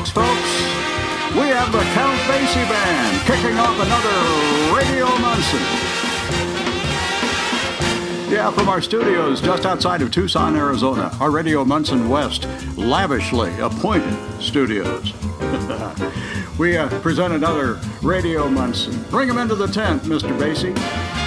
folks, folks. We have the Count Basie Band kicking off another Radio Munson. Yeah, from our studios just outside of Tucson, Arizona, our Radio Munson West lavishly appointed studios. we uh, present another Radio Munson. Bring him into the tent, Mr. Basie.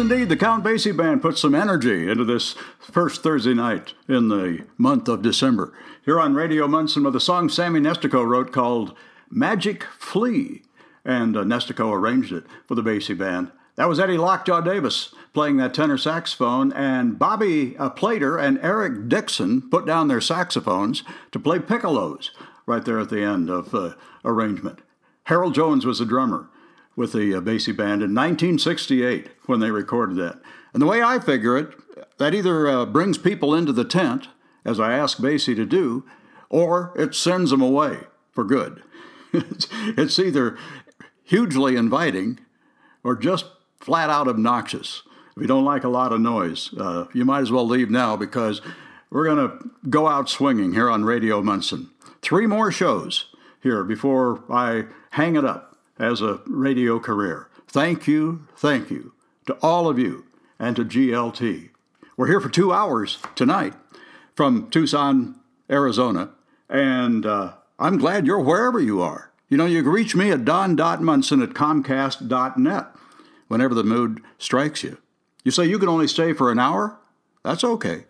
Indeed, the Count Basie Band put some energy into this first Thursday night in the month of December. Here on Radio Munson with a song Sammy Nestico wrote called Magic Flea, and uh, Nestico arranged it for the Basie Band. That was Eddie Lockjaw Davis playing that tenor saxophone, and Bobby uh, Plater and Eric Dixon put down their saxophones to play piccolos right there at the end of the uh, arrangement. Harold Jones was the drummer with the uh, Basie Band in 1968 when they recorded that. And the way I figure it, that either uh, brings people into the tent, as I asked Basie to do, or it sends them away for good. it's either hugely inviting or just flat out obnoxious. If you don't like a lot of noise, uh, you might as well leave now because we're going to go out swinging here on Radio Munson. Three more shows here before I hang it up as a radio career. Thank you, thank you to all of you and to GLT. We're here for two hours tonight from Tucson, Arizona, and uh, I'm glad you're wherever you are. You know, you can reach me at don.munson at comcast.net whenever the mood strikes you. You say you can only stay for an hour? That's okay.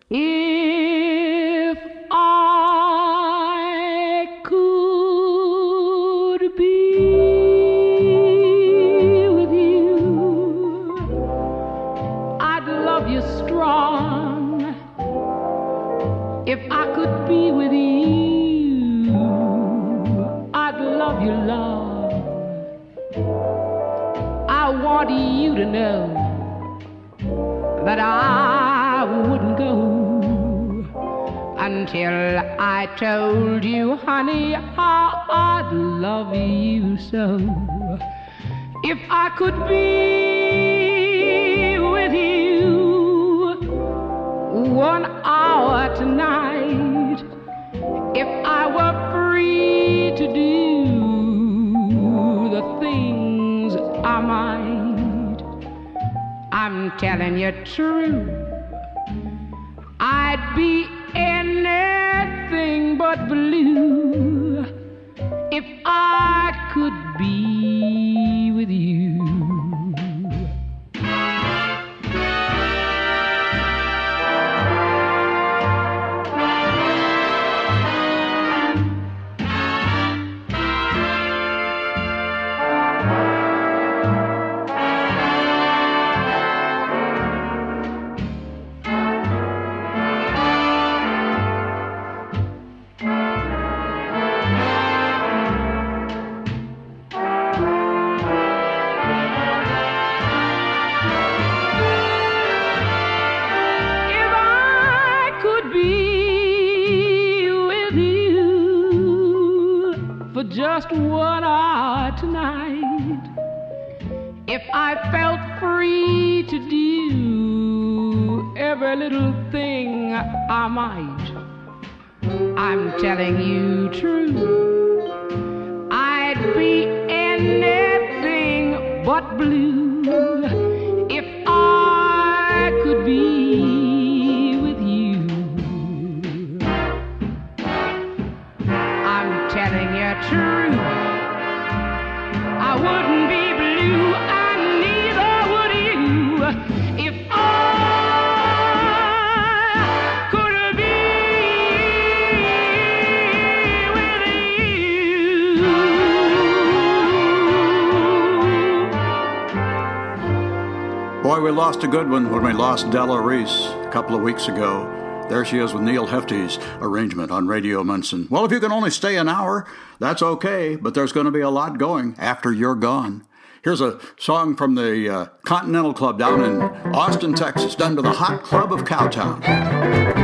lost a good one when we lost Della Reese a couple of weeks ago. There she is with Neal Hefti's arrangement on Radio Munson. Well, if you can only stay an hour, that's okay, but there's going to be a lot going after you're gone. Here's a song from the uh, Continental Club down in Austin, Texas, done to the Hot Club of Cowtown.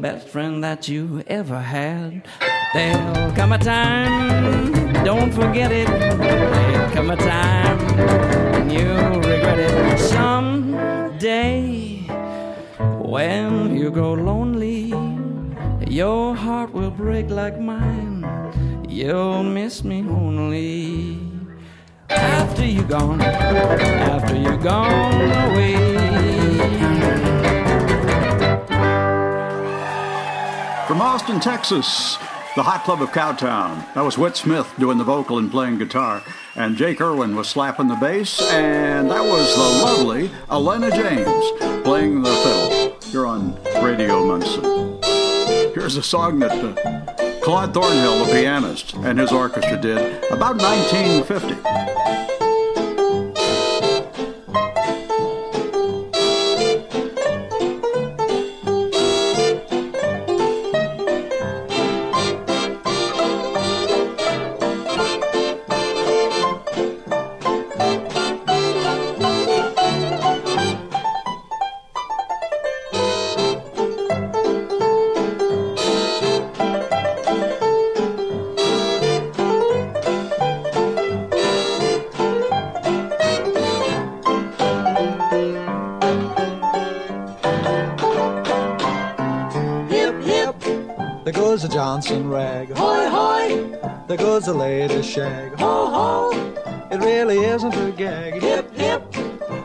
Best friend that you ever had. There'll come a time, don't forget it. There'll come a time, and you'll regret it someday. When you grow lonely, your heart will break like mine. You'll miss me only after you're gone, after you're gone away. From Austin, Texas, the Hot Club of Cowtown. That was Whit Smith doing the vocal and playing guitar, and Jake Erwin was slapping the bass, and that was the lovely Elana James playing the fiddle. You're on Radio Munson. Here's a song that uh, Claude Thornhill, the pianist, and his orchestra did about 1950. Goes a Johnson rag. Hoy, hoy, there goes a latest shag. Ho, ho, it really isn't a gag. Hip, hip,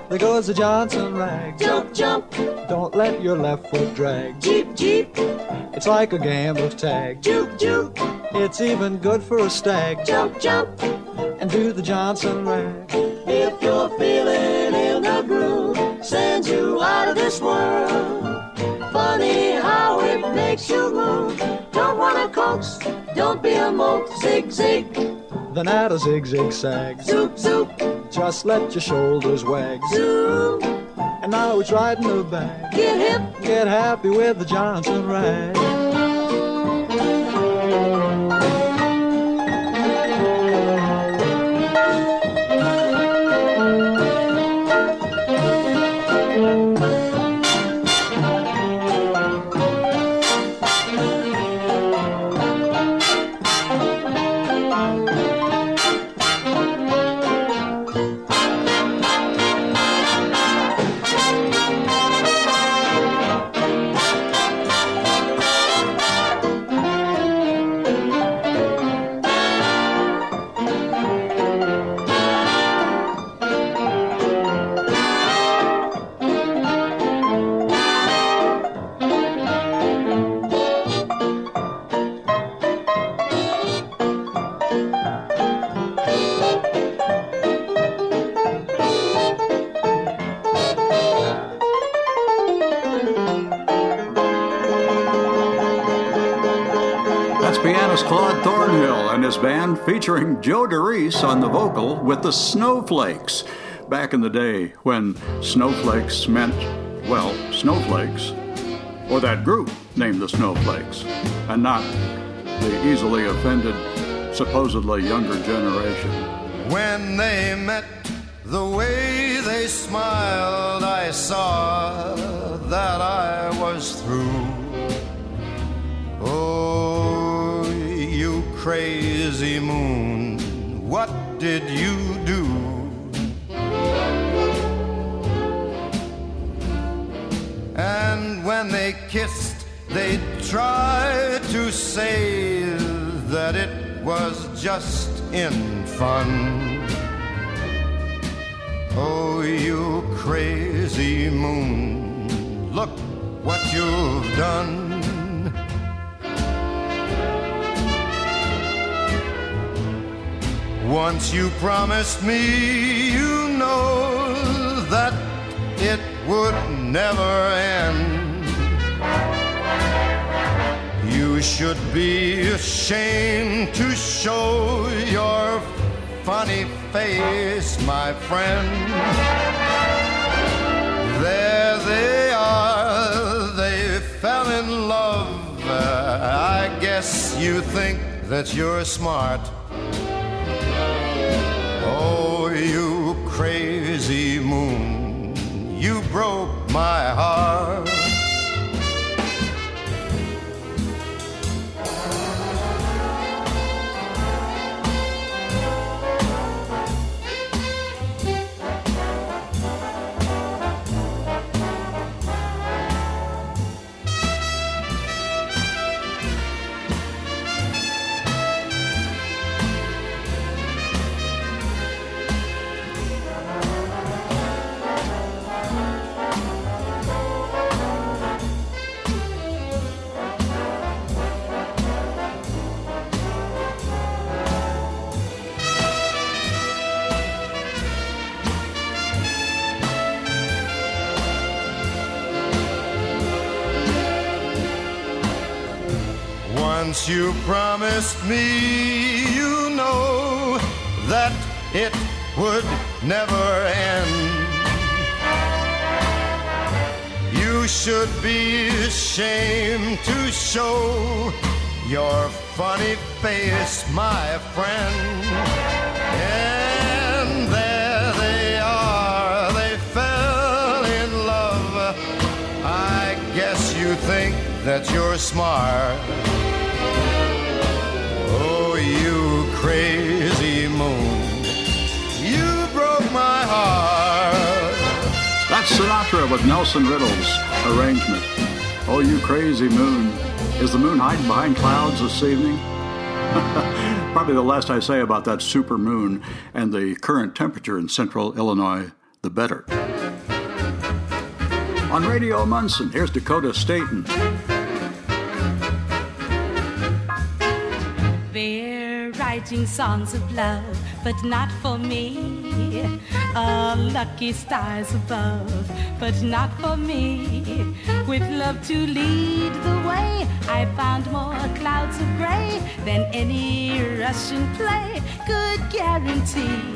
there goes a Johnson rag. Jump, jump, don't let your left foot drag. Jeep, jeep, it's like a gambler's tag. Juke, juke, it's even good for a stag. Jump, jump, and do the Johnson rag. If you're feeling in the groove, sends you out of this world. Funny makes you move. Don't wanna coax, don't be a mope. Zig zig, then add a zig zig sag. Zoop zoop, just let your shoulders wag. Zoom, and now it's right in the bag. Get hip, get happy with the Johnson rag. Band featuring Joe DeReese on the vocal with the Snowflakes. Back in the day when snowflakes meant, well, snowflakes, or that group named the Snowflakes, and not the easily offended, supposedly younger generation. When they met, the way they smiled, I saw that I was through. Oh, crazy moon, what did you do? And when they kissed, they tried to say that it was just in fun. Oh, you crazy moon, look what you've done. Once you promised me, you know that it would never end. You should be ashamed to show your funny face, my friend. There they are, they fell in love. I guess you think that you're smart. Crazy moon, you broke my heart. You promised me, you know that it would never end. You should be ashamed to show your funny face, my friend. And there they are, they fell in love. I guess you think that you're smart. You crazy moon, you broke my heart. That's Sinatra with Nelson Riddle's arrangement. Oh, you crazy moon. Is the moon hiding behind clouds this evening? Probably the less I say about that super moon and the current temperature in central Illinois, the better. On Radio Munson, here's Dakota Staton. Writing songs of love, but not for me. A lucky stars above, but not for me. With love to lead the way, I found more clouds of gray than any Russian play could guarantee.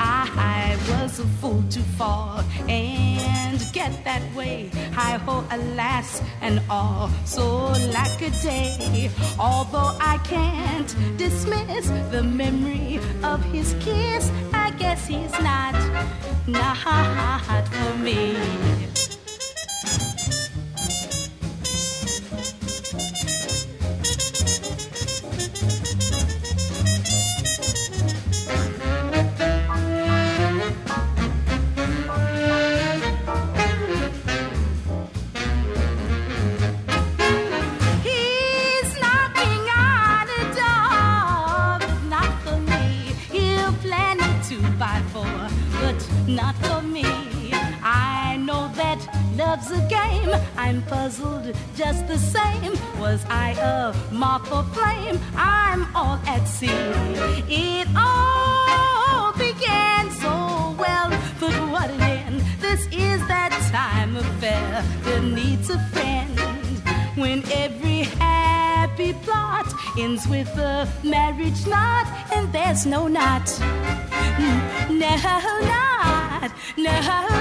Ah, I was a fool to fall and get that way. Hi ho, alas, and all so lack a day. Although I can't dismiss the memory of his kiss, I guess he's not, not for me. A moth or flame? I'm all at sea. It all began so well, but what an end. This is that time affair that needs a friend when every happy plot ends with a marriage knot and there's no knot. No, not, no,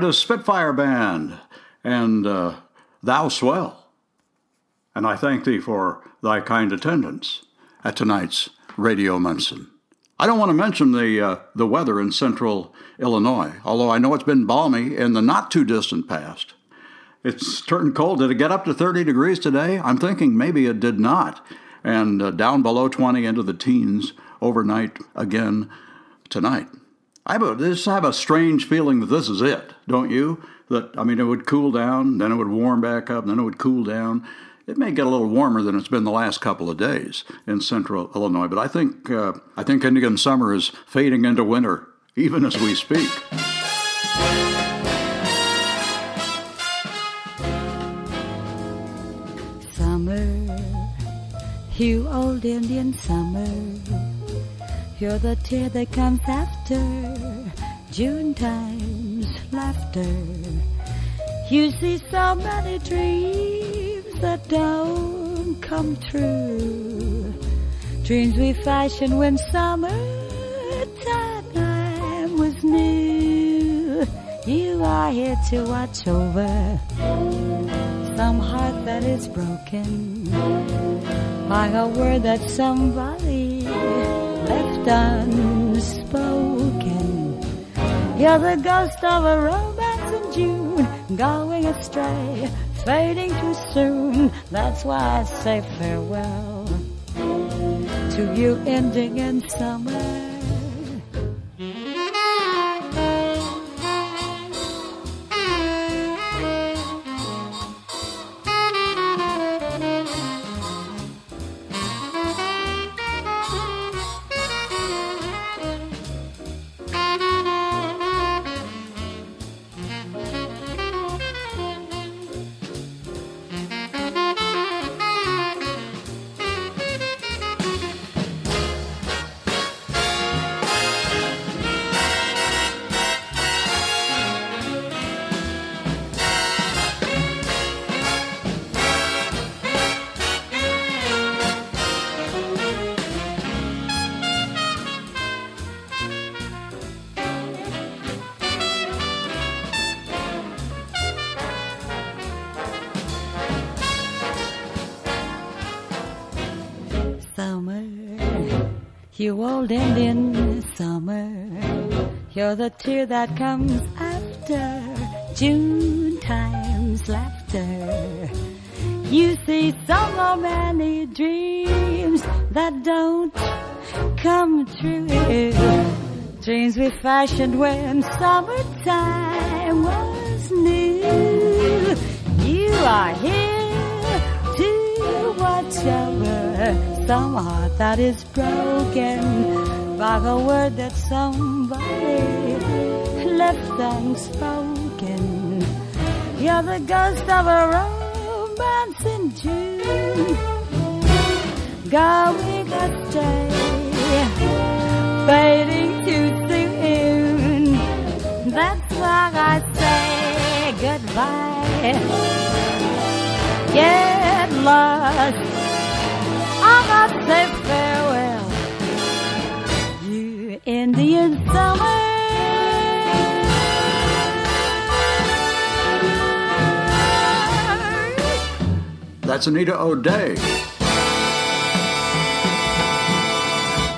Canada's Spitfire Band and uh, Thou Swell. And I thank thee for thy kind attendance at tonight's Radio Munson. I don't want to mention the, uh, the weather in central Illinois, although I know it's been balmy in the not too distant past. It's turned cold. Did it get up to 30 degrees today? I'm thinking maybe it did not. And uh, down below 20 into the teens overnight again tonight. I have a, just have a strange feeling that this is it, don't you? That, I mean, it would cool down, then it would warm back up, then it would cool down. It may get a little warmer than it's been the last couple of days in central Illinois, but I think, uh, I think Indian summer is fading into winter, even as we speak. Summer, you old Indian summer. You're the tear that comes after June time's laughter. You see so many dreams that don't come true. Dreams we fashioned when summertime was new. You are here to watch over some heart that is broken by a word that somebody left unspoken. You're the ghost of a romance in June, going astray, fading too soon. That's why I say farewell to you ending in summer. You're the tear that comes after June time's laughter. You see so many dreams that don't come true. Dreams we fashioned when summertime was new. You are here to watch over some heart that is broken by the word that somebody left unspoken. You're the ghost of a romance in June, going astray, fading too soon. That's why I say goodbye. Get lost. Indian summer. That's Anita O'Day.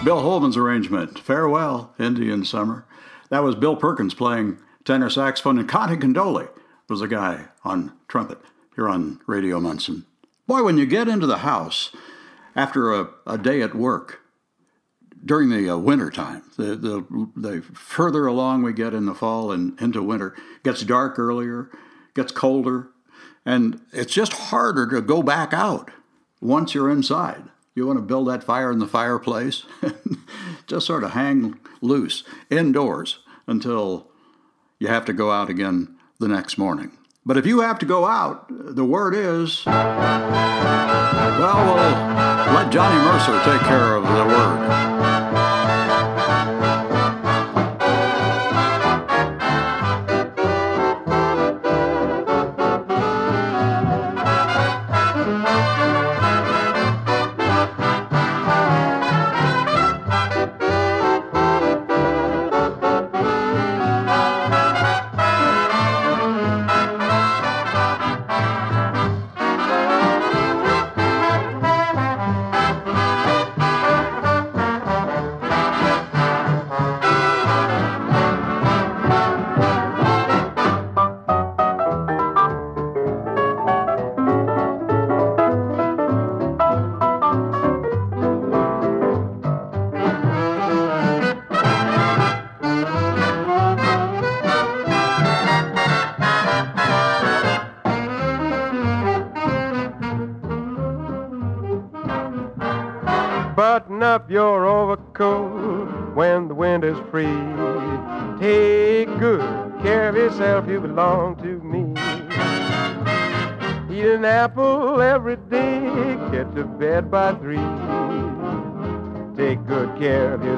Bill Holman's arrangement, Farewell, Indian Summer. That was Bill Perkins playing tenor saxophone, and Conte Condoli was the guy on trumpet here on Radio Munson. Boy, when you get into the house after a, a day at work, during the uh, winter time, the, the, the further along we get in the fall and into winter, gets dark earlier, gets colder, and it's just harder to go back out once you're inside. You want to build that fire in the fireplace, just sort of hang loose indoors until you have to go out again the next morning. But if you have to go out, the word is, well, we'll let Johnny Mercer take care of the word.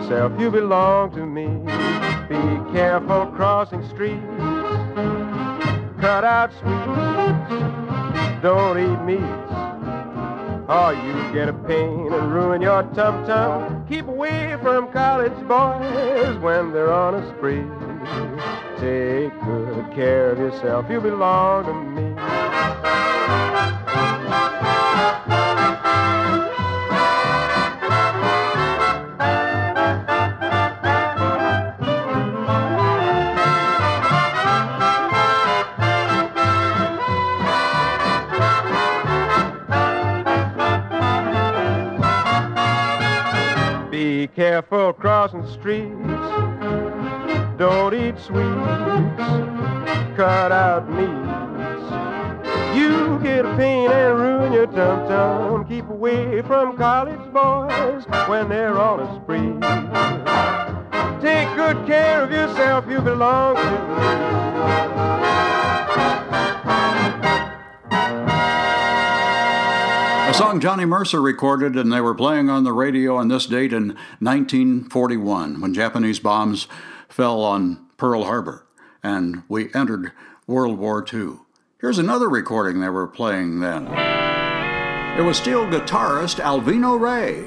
Yourself, you belong to me. Be careful crossing streets, cut out sweets, don't eat meats. Or you get a pain and ruin your tum tum. Keep away from college boys when they're on a spree. Take good care of yourself, you belong to me. Crossing streets. Don't eat sweets. Cut out meats. You get a pain and ruin your tum tum. Keep away from college boys when they're on a spree. Take good care of yourself. You belong to song Johnny Mercer recorded, and they were playing on the radio on this date in 1941 when Japanese bombs fell on Pearl Harbor and we entered World War II. Here's another recording they were playing then. It was steel guitarist Alvino Ray.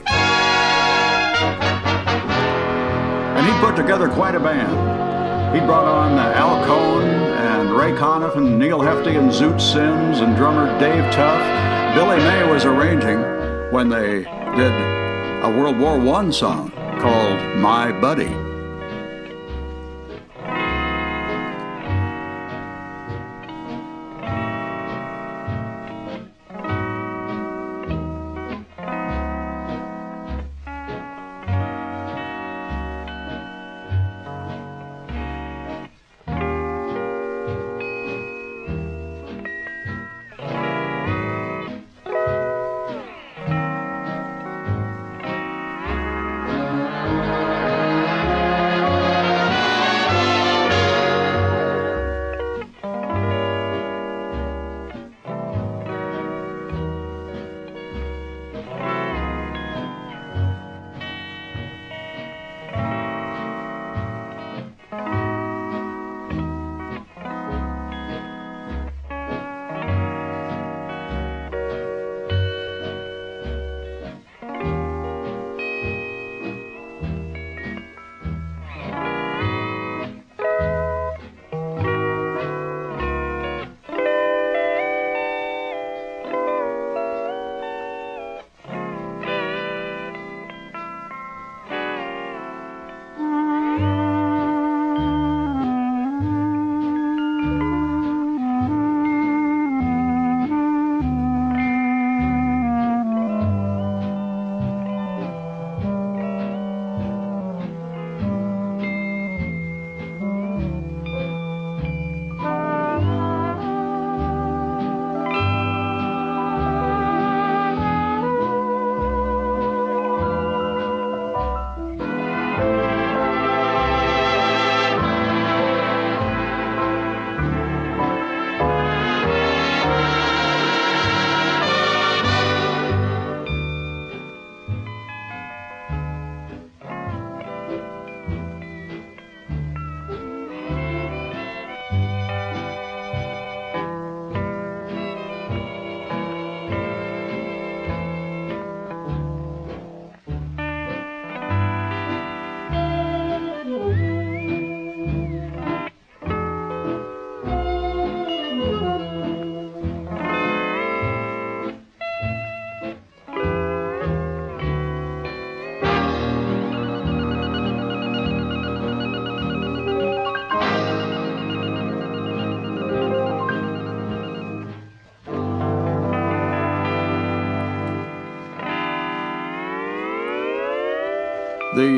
And he put together quite a band. He brought on uh, Al Cohn and Ray Conniff and Neal Hefti and Zoot Sims and drummer Dave Tough. Billy May was arranging when they did a World War I song called My Buddy.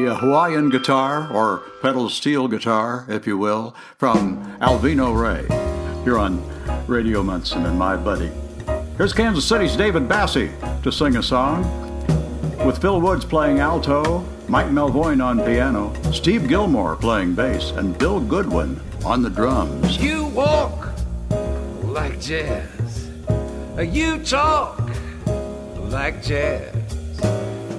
The Hawaiian guitar, or pedal steel guitar, if you will, from Alvino Ray, here on Radio Munson and My Buddy. Here's Kansas City's David Basse to sing a song. with Phil Woods playing alto, Mike Melvoin on piano, Steve Gilmore playing bass, and Bill Goodwin on the drums. You walk like jazz. You talk like jazz.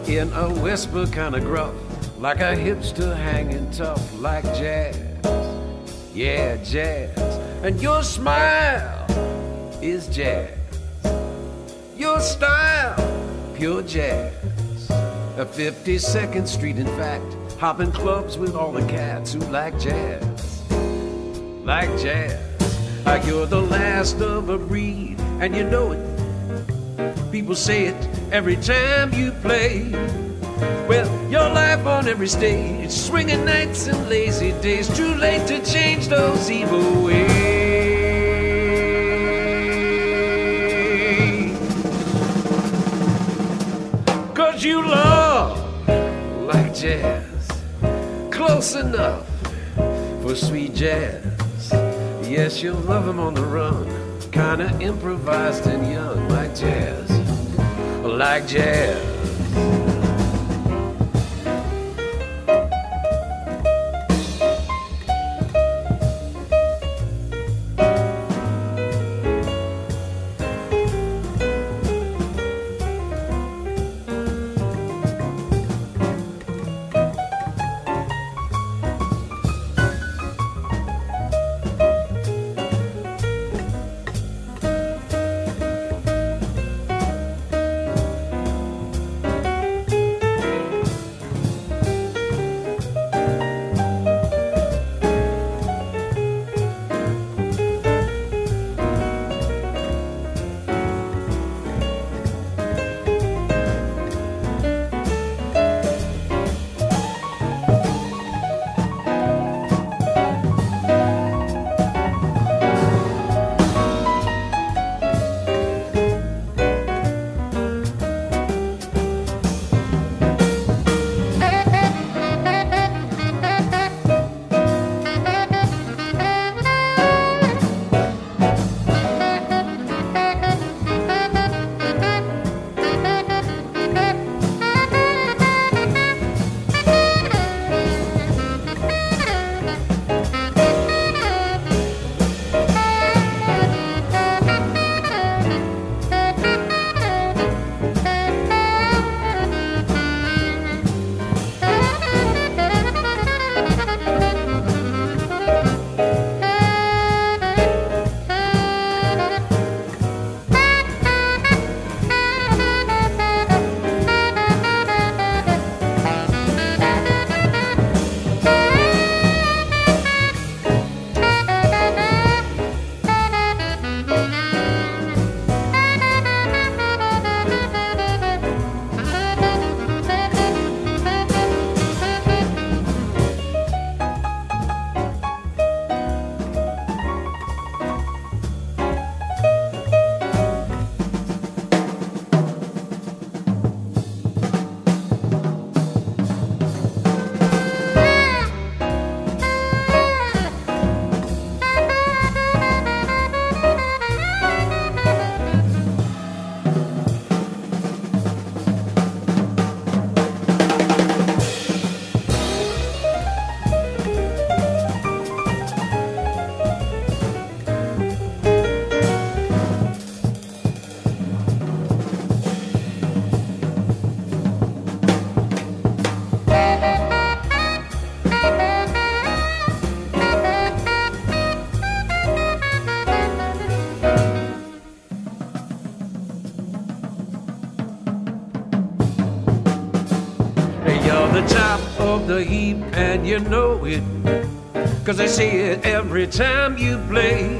In a whisper kind of gruff, like a hipster hanging tough like jazz. Yeah, jazz. And your smile is jazz. Your style, pure jazz. A 52nd Street, in fact, hopping clubs with all the cats who like jazz. Like jazz. Like you're the last of a breed, and you know it. People say it every time you play. Well, your life on every stage, swinging nights and lazy days. Too late to change those evil ways. Cause you love like jazz, close enough for sweet jazz. Yes, you'll love him on the run, kinda improvised and young, like jazz, like jazz. Heap and you know it. Cause I see it every time you play.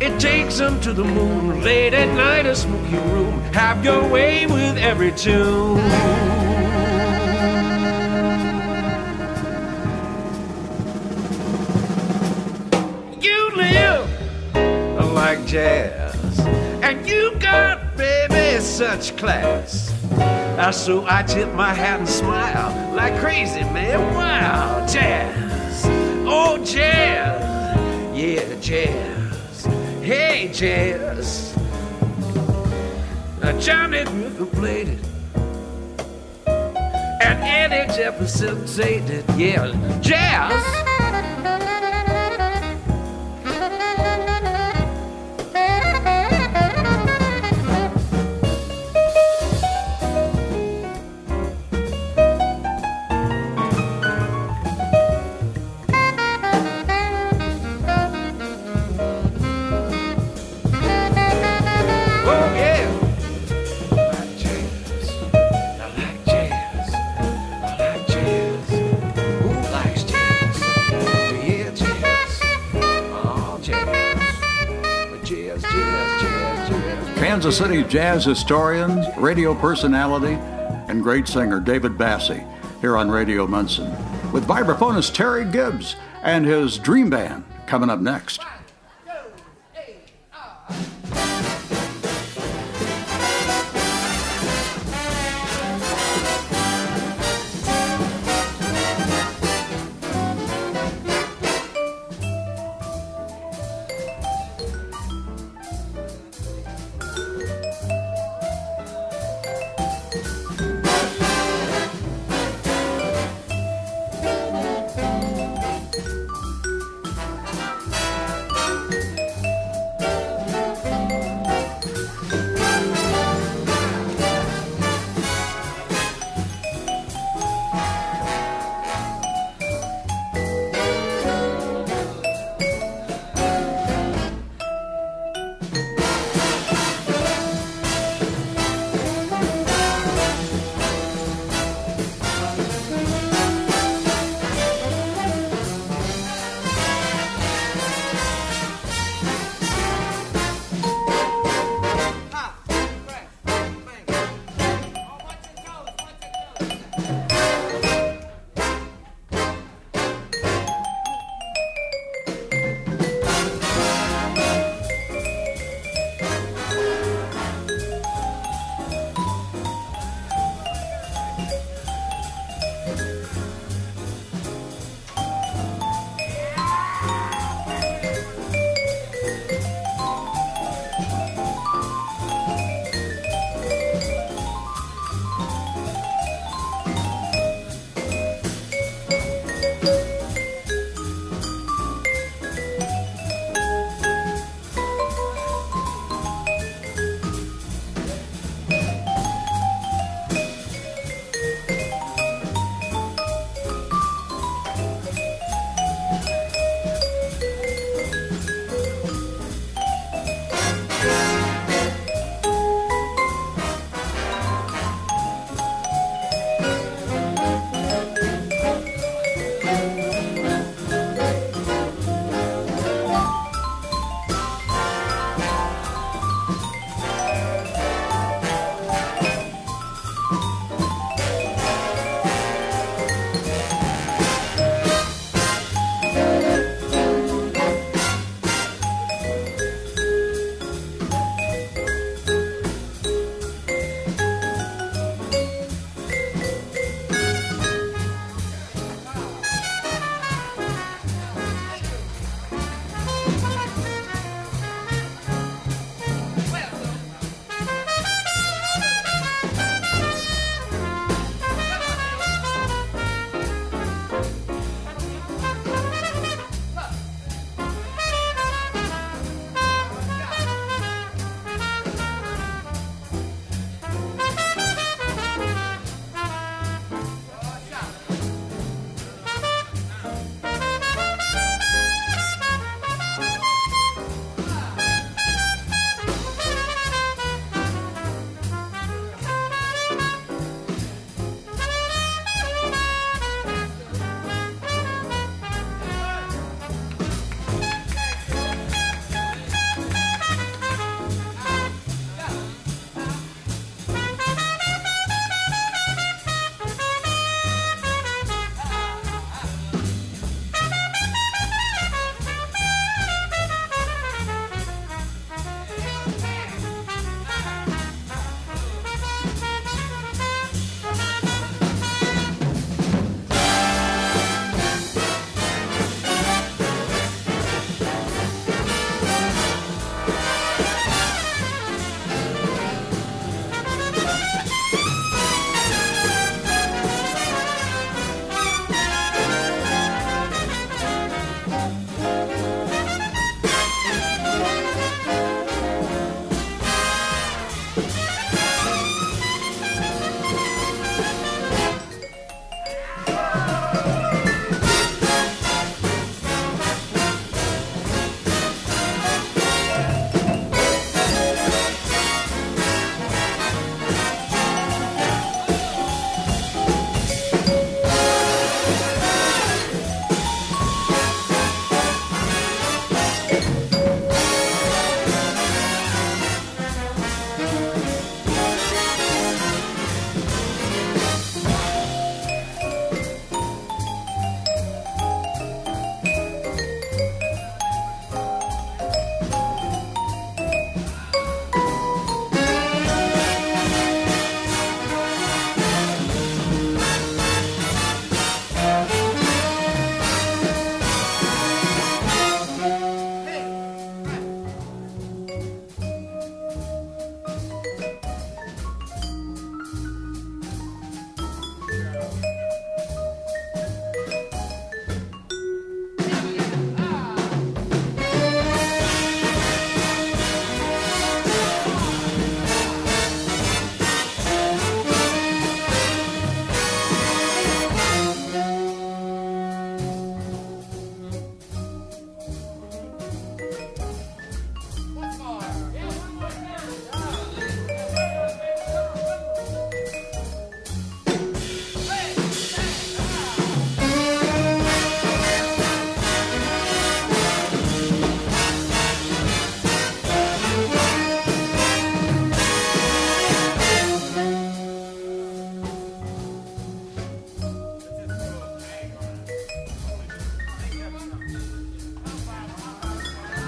It takes them to the moon, late at night, a smoky room. Have your way with every tune. You live like jazz, and you got, baby, such class. So I tip my hat and smile like crazy, man. Wow, jazz. Oh, jazz. Yeah, jazz. Hey, jazz. Uh, Johnny Griffin played it And Eddie Jefferson said it, yeah, jazz. Kansas City jazz historian, radio personality, and great singer David Basse here on Radio Munson with vibraphonist Terry Gibbs and his Dream Band coming up next.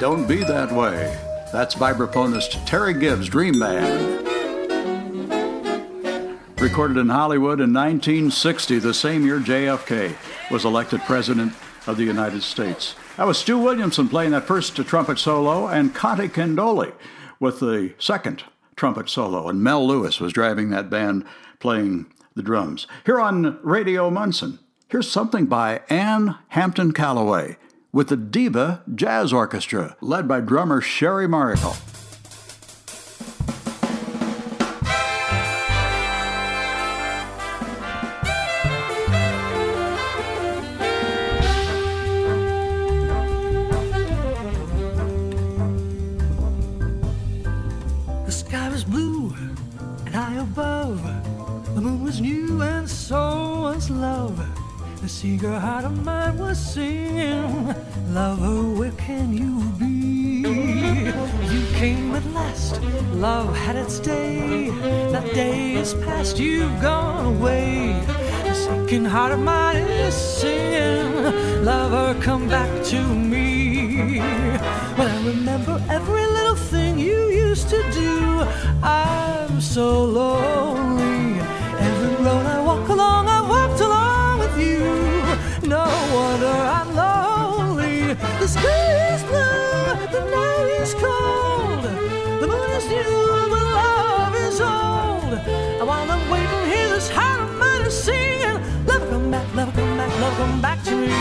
Don't Be That Way. That's vibraphonist Terry Gibbs' Dream Band. Recorded in Hollywood in 1960, the same year JFK was elected President of the United States. That was Stu Williamson playing that first trumpet solo, and Conte Candoli with the second trumpet solo. And Mel Lewis was driving that band playing the drums. Here on Radio Munson, here's something by Ann Hampton Callaway with the Diva Jazz Orchestra, led by drummer Sherry Maricle. The sky was blue and high above. The moon was new and so was love. The secret heart of mine was singing, Lover, where can you be? You came at last, love had its day. That day is past, you've gone away. The sinking heart of mine is singing, Lover, come back to me. When I remember every little thing you used to do, I'm so lonely. While I'm waiting here, this heart of mine is singing. Love, come back, love, come back, love, come back to me.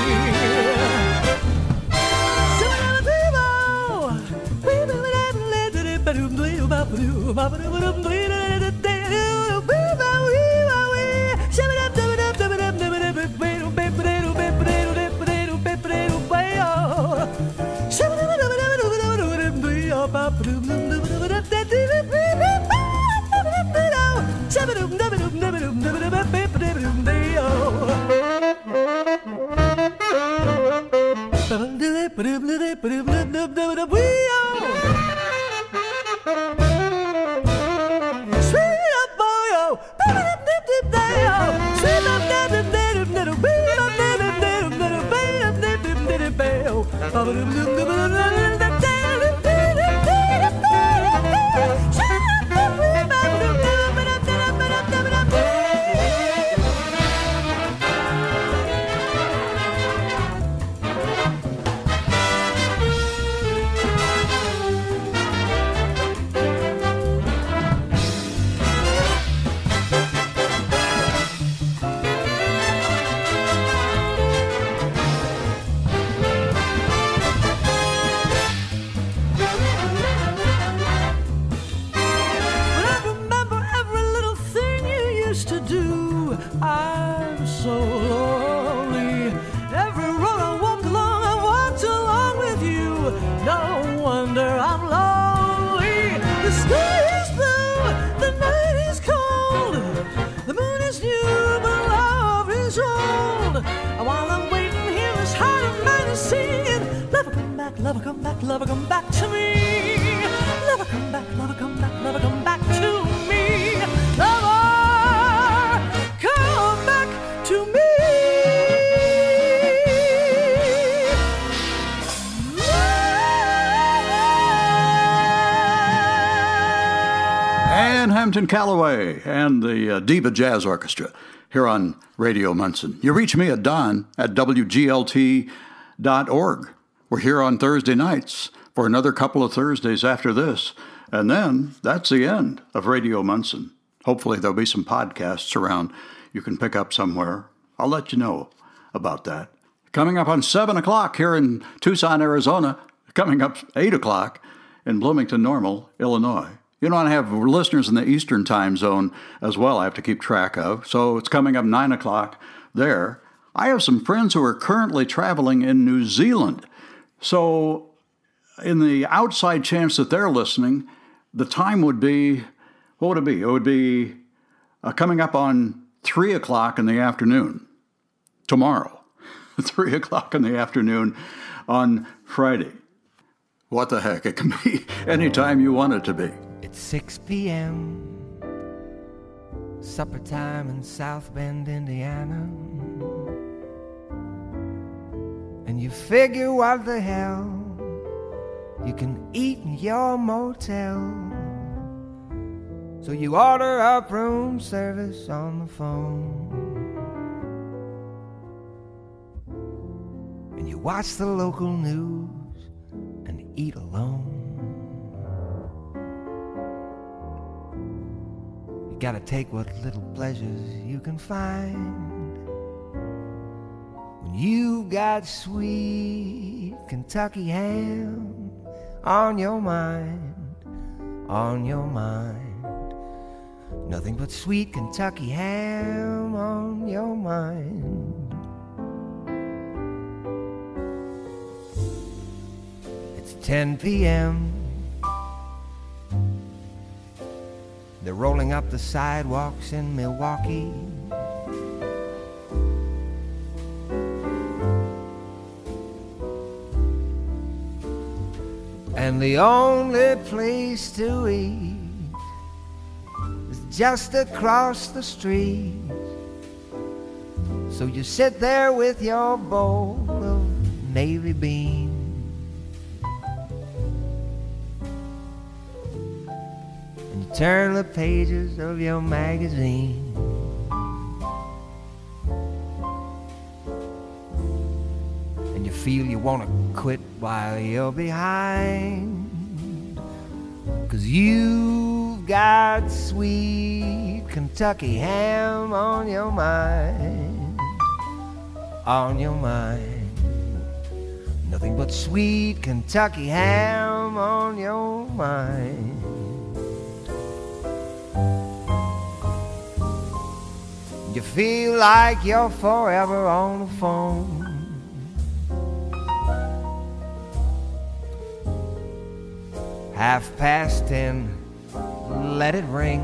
But Callaway and the uh, Diva Jazz Orchestra here on Radio Munson. You reach me at Don at WGLT.org. We're here on Thursday nights for another couple of Thursdays after this. And then that's the end of Radio Munson. Hopefully, there'll be some podcasts around you can pick up somewhere. I'll let you know about that. Coming up on 7 o'clock here in Tucson, Arizona. Coming up 8 o'clock in Bloomington Normal, Illinois. You know, I have listeners in the Eastern time zone as well, I have to keep track of. So it's coming up 9 o'clock there. I have some friends who are currently traveling in New Zealand. So, in the outside chance that they're listening, the time would be what would it be? It would be uh, coming up on 3 o'clock in the afternoon tomorrow. 3 o'clock in the afternoon on Friday. What the heck? It can be any time you want it to be. It's 6 p.m. Supper time in South Bend, Indiana. And you figure what the hell you can eat in your motel. So you order up room service on the phone. And you watch the local news and eat alone. Gotta take what little pleasures you can find. When you've got sweet Kentucky ham on your mind, on your mind. Nothing but sweet Kentucky ham on your mind. It's 10 p.m. They're rolling up the sidewalks in Milwaukee. And the only place to eat is just across the street. So you sit there with your bowl of navy beans. Turn the pages of your magazine. And you feel you want to quit while you're behind. Cause you've got sweet Kentucky ham on your mind. On your mind. Nothing but sweet Kentucky ham on your mind. You feel like you're forever on the phone. half past ten, let it ring.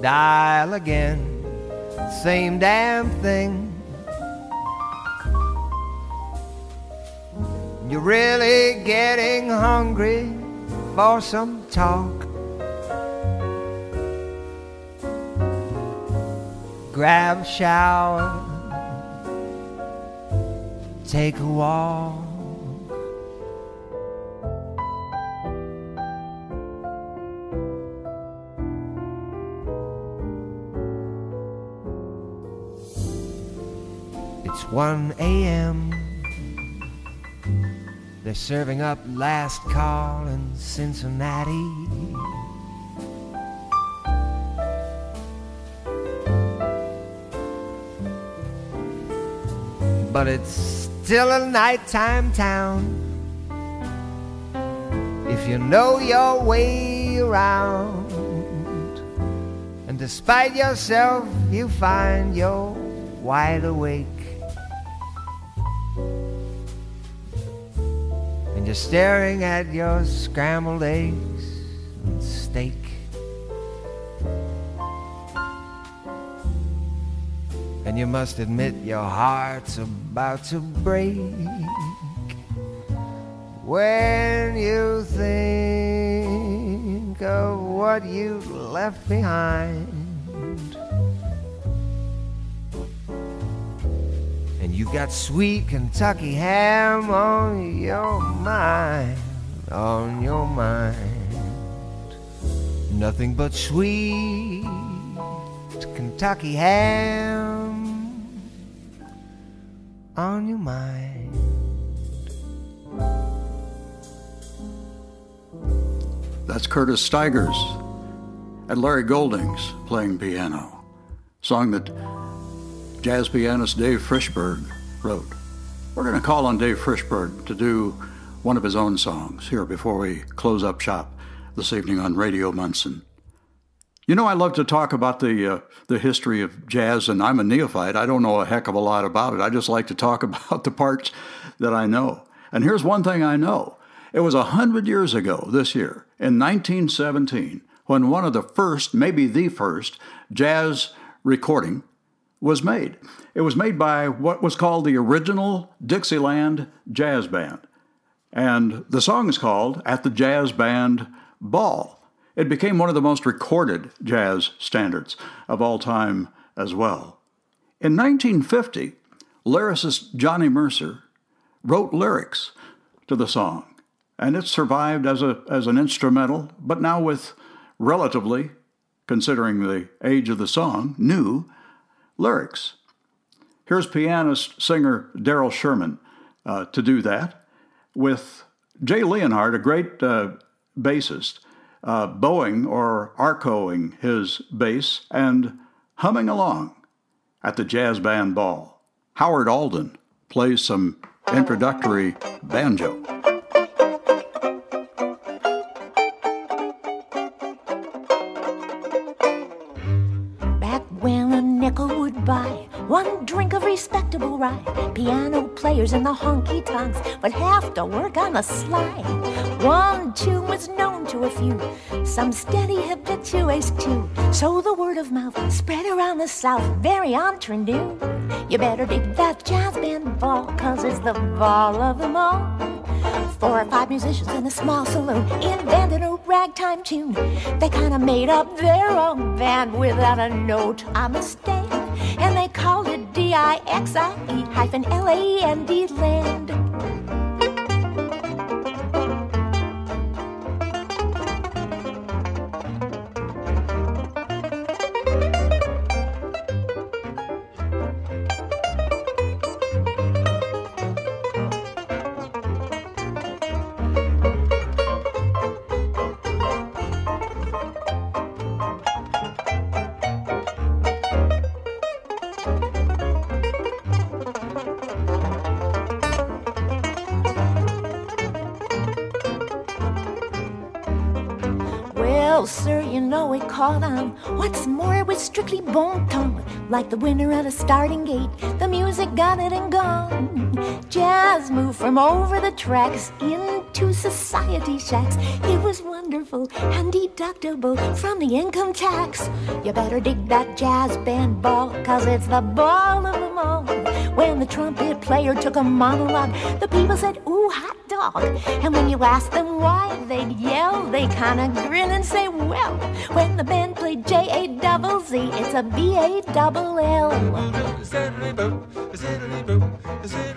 Dial again, same damn thing. You're really getting hungry for some talk. Grab a shower take a walk. It's 1 a.m. They're serving up last call in Cincinnati. But it's still a nighttime town. If you know your way around, and despite yourself, you find you're wide awake. And you're staring at your scrambled eggs and steak. You must admit your heart's about to break when you think of what you left behind. And you got sweet Kentucky ham on your mind, on your mind. Nothing but sweet Kentucky ham on your mind. That's Curtis Stigers and Larry Goldings playing piano. Song that jazz pianist Dave Frishberg wrote. We're going to call on Dave Frishberg to do one of his own songs here before we close up shop this evening on Radio Munson. You know, I love to talk about the uh, the history of jazz, and I'm a neophyte. I don't know a heck of a lot about it. I just like to talk about the parts that I know. And here's one thing I know: it was a hundred years ago this year, in 1917, when one of the first, maybe the first, jazz recording was made. It was made by what was called the original Dixieland Jazz Band, and the song is called "At the Jazz Band Ball." It became one of the most recorded jazz standards of all time as well. In 1950, lyricist Johnny Mercer wrote lyrics to the song, and it survived as, a, as an instrumental, but now with relatively, considering the age of the song, new lyrics. Here's pianist singer Daryl Sherman uh, to do that with Jay Leonhart, a great uh, bassist, uh, bowing or arcoing his bass and humming along at the jazz band ball. Howard Alden plays some introductory banjo. Back when a nickel would buy one drink of respectable rye, piano players in the honky tonks would have to work on the sly. One tune was known to a few, some steady habitués too. So the word of mouth spread around the South, very entre nous. You better dig that jazz band ball, cause it's the ball of them all. Four or five musicians in a small saloon invented a ragtime tune. They kind of made up their own band without a note on the stand. And they called it D-I-X-I-E hyphen L-A-N-D land. Like the winner at a starting gate, the music got it and gone. Jazz moved from over the tracks into society shacks. It was wonderful and deductible from the income tax. You better dig that jazz band ball, cause it's the ball of them all. When the trumpet player took a monologue, the people said, Ooh, hot dog. And when you asked them why, they'd yell, they kinda grin and say, Well, when the band played J A double Z, it's a B A double L. You